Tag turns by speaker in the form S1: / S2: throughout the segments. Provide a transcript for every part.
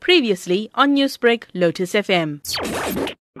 S1: Previously on Newsbreak, Lotus FM.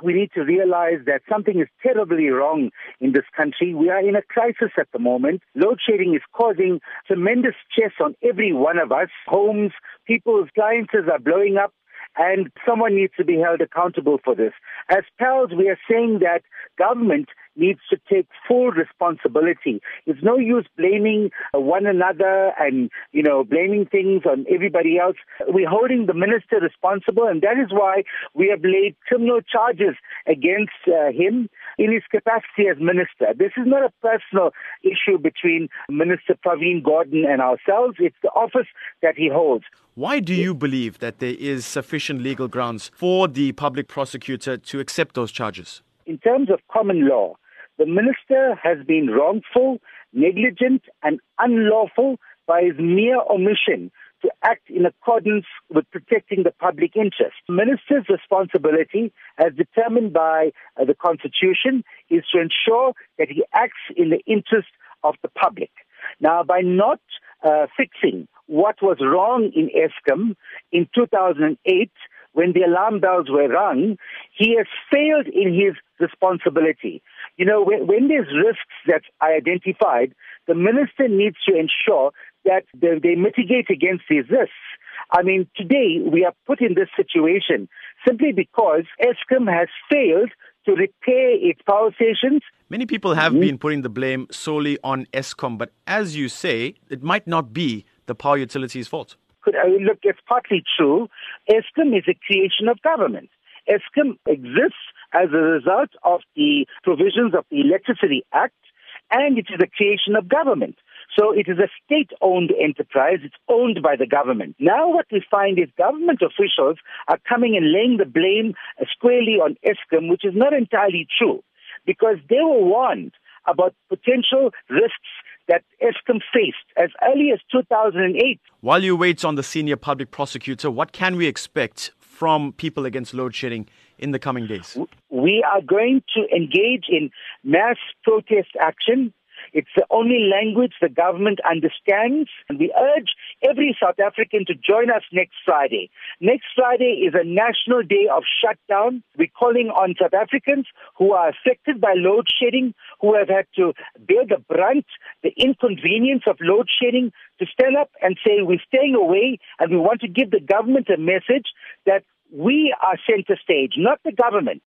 S2: We need to realize that something is terribly wrong in this country. We are in a crisis at the moment. Load shedding is causing tremendous stress on every one of us. Homes, people's appliances are blowing up and someone needs to be held accountable for this. As pals, we are saying that government needs to take full responsibility. It's no use blaming one another and, you know, blaming things on everybody else. We're holding the minister responsible, and that is why we have laid criminal charges against uh, him in his capacity as minister. This is not a personal issue between Minister Pravin Gordhan and ourselves. It's the office that he holds.
S3: Why do you believe that there is sufficient legal grounds for the public prosecutor to accept those charges?
S2: In terms of common law, the minister has been wrongful, negligent, and unlawful by his mere omission to act in accordance with protecting the public interest. Minister's responsibility, as determined by uh, the Constitution, is to ensure that he acts in the interest of the public. Now, by not uh, fixing what was wrong in Eskom in 2008, when the alarm bells were rung, he has failed in his responsibility. You know, when, when there's risks that are identified, the minister needs to ensure that they, they mitigate against these risks. I mean, today we are put in this situation simply because Eskom has failed to repair its power stations.
S3: Many people have mm-hmm. been putting the blame solely on Eskom, but as you say, it might not be the power utility's fault.
S2: Could, uh, look, it's partly true. Eskom is a creation of government. Eskom exists as a result of the provisions of the Electricity Act, and it is a creation of government. So it is a state owned enterprise. It's owned by the government. Now what we find is government officials are coming and laying the blame squarely on Eskom, which is not entirely true because they were warned about potential risks that Eskom faced as early as 2008.
S3: While you wait on the senior public prosecutor, what can we expect from people against load shedding in the coming days?
S2: We are going to engage in mass protest action it's the only language the government understands. And we urge every South African to join us next Friday. Next Friday is a national day of shutdown. We're calling on South Africans who are affected by load shedding, who have had to bear the brunt, the inconvenience of load shedding, to stand up and say we're staying away and we want to give the government a message that we are center stage, not the government.